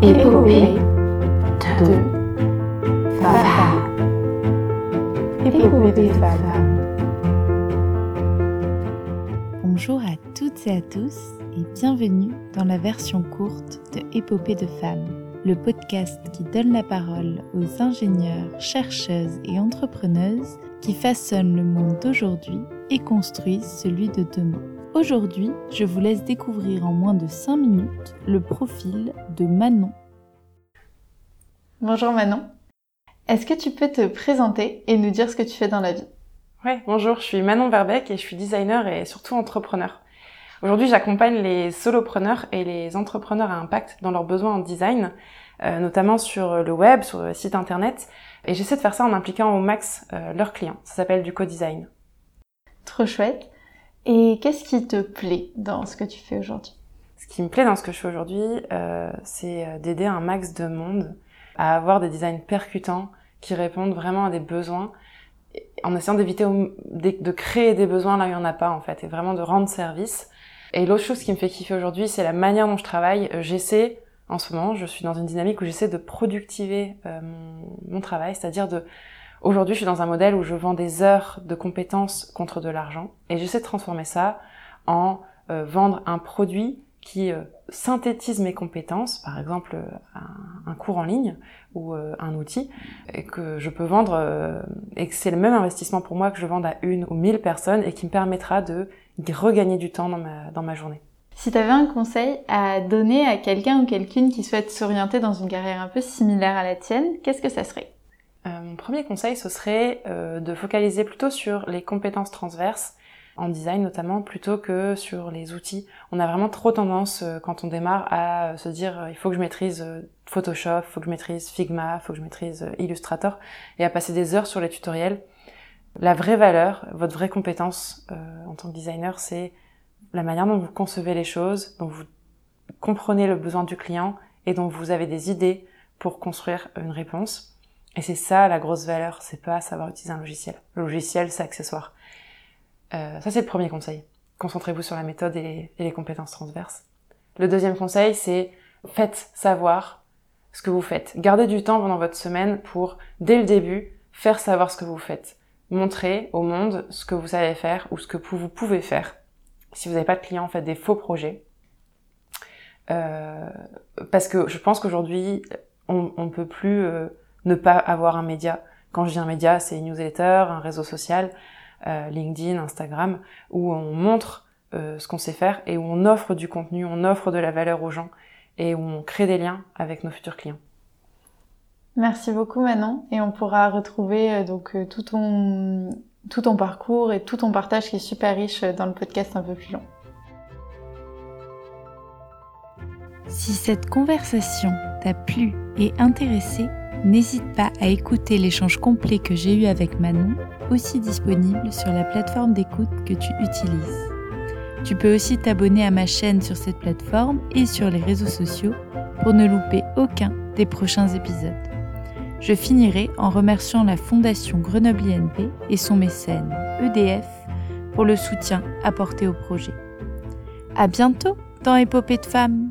Épopée de femmes. Épopée de femmes. Bonjour à toutes et à tous et bienvenue dans la version courte de Épopée de femmes, le podcast qui donne la parole aux ingénieurs, chercheuses et entrepreneuses qui façonnent le monde d'aujourd'hui et construisent celui de demain. Aujourd'hui, je vous laisse découvrir en moins de 5 minutes le profil de Manon. Bonjour Manon. Est-ce que tu peux te présenter et nous dire ce que tu fais dans la vie? Ouais, bonjour, je suis Manon Verbeck et je suis designer et surtout entrepreneur. Aujourd'hui, j'accompagne les solopreneurs et les entrepreneurs à impact dans leurs besoins en design, euh, notamment sur le web, sur le site internet, et j'essaie de faire ça en impliquant au max euh, leurs clients. Ça s'appelle du co-design. Trop chouette. Et qu'est-ce qui te plaît dans ce que tu fais aujourd'hui? Ce qui me plaît dans ce que je fais aujourd'hui, euh, c'est euh, d'aider un max de monde à avoir des designs percutants qui répondent vraiment à des besoins, en essayant d'éviter de créer des besoins là où il n'y en a pas en fait, et vraiment de rendre service. Et l'autre chose qui me fait kiffer aujourd'hui, c'est la manière dont je travaille. Euh, j'essaie, en ce moment, je suis dans une dynamique où j'essaie de productiver mon, mon travail, c'est-à-dire de Aujourd'hui, je suis dans un modèle où je vends des heures de compétences contre de l'argent et j'essaie de transformer ça en euh, vendre un produit qui euh, synthétise mes compétences, par exemple euh, un, cours en ligne ou un outil, et que je peux vendre, et que c'est le même investissement pour moi que je vende à une ou mille personnes et qui me permettra de regagner du temps dans ma, dans ma journée. Si tu avais un conseil à donner à quelqu'un ou quelqu'une qui souhaite s'orienter dans une carrière un peu similaire à la tienne, qu'est-ce que ça serait? Mon premier conseil, ce serait euh, de focaliser plutôt sur les compétences transverses, en design notamment, plutôt que sur les outils. On a vraiment trop tendance, euh, quand on démarre, à se dire il faut que je maîtrise Photoshop, il faut que je maîtrise Figma, il faut que je maîtrise Illustrator, et à passer des heures sur les tutoriels. La vraie valeur, votre vraie compétence en tant que designer, c'est la manière dont vous concevez les choses, dont vous comprenez le besoin du client et dont vous avez des idées pour construire une réponse. Et c'est ça la grosse valeur, c'est pas savoir utiliser un logiciel. Le logiciel, c'est accessoire. Euh, ça, c'est le premier conseil. Concentrez-vous sur la méthode et les, compétences transverses. Le deuxième conseil, c'est faites savoir ce que vous faites. Gardez du temps pendant votre semaine pour, dès le début, faire savoir ce que vous faites. Montrez au monde ce que vous savez faire ou ce que vous pouvez faire. Si vous n'avez pas de clients, faites des faux projets. Euh, parce que je pense qu'aujourd'hui, on ne peut plus... Euh, ne pas avoir un média. Quand je dis un média, c'est une newsletter, un réseau social, euh, LinkedIn, Instagram, où on montre euh, ce qu'on sait faire et où on offre du contenu, on offre de la valeur aux gens et où on crée des liens avec nos futurs clients. Merci beaucoup Manon et on pourra retrouver euh, donc tout ton tout ton parcours et tout ton partage qui est super riche dans le podcast un peu plus long. Si cette conversation t'a plu et intéressé, N'hésite pas à écouter l'échange complet que j'ai eu avec Manon, aussi disponible sur la plateforme d'écoute que tu utilises. Tu peux aussi t'abonner à ma chaîne sur cette plateforme et sur les réseaux sociaux pour ne louper aucun des prochains épisodes. Je finirai en remerciant la Fondation Grenoble INP et son mécène EDF pour le soutien apporté au projet. À bientôt dans Épopée de femmes!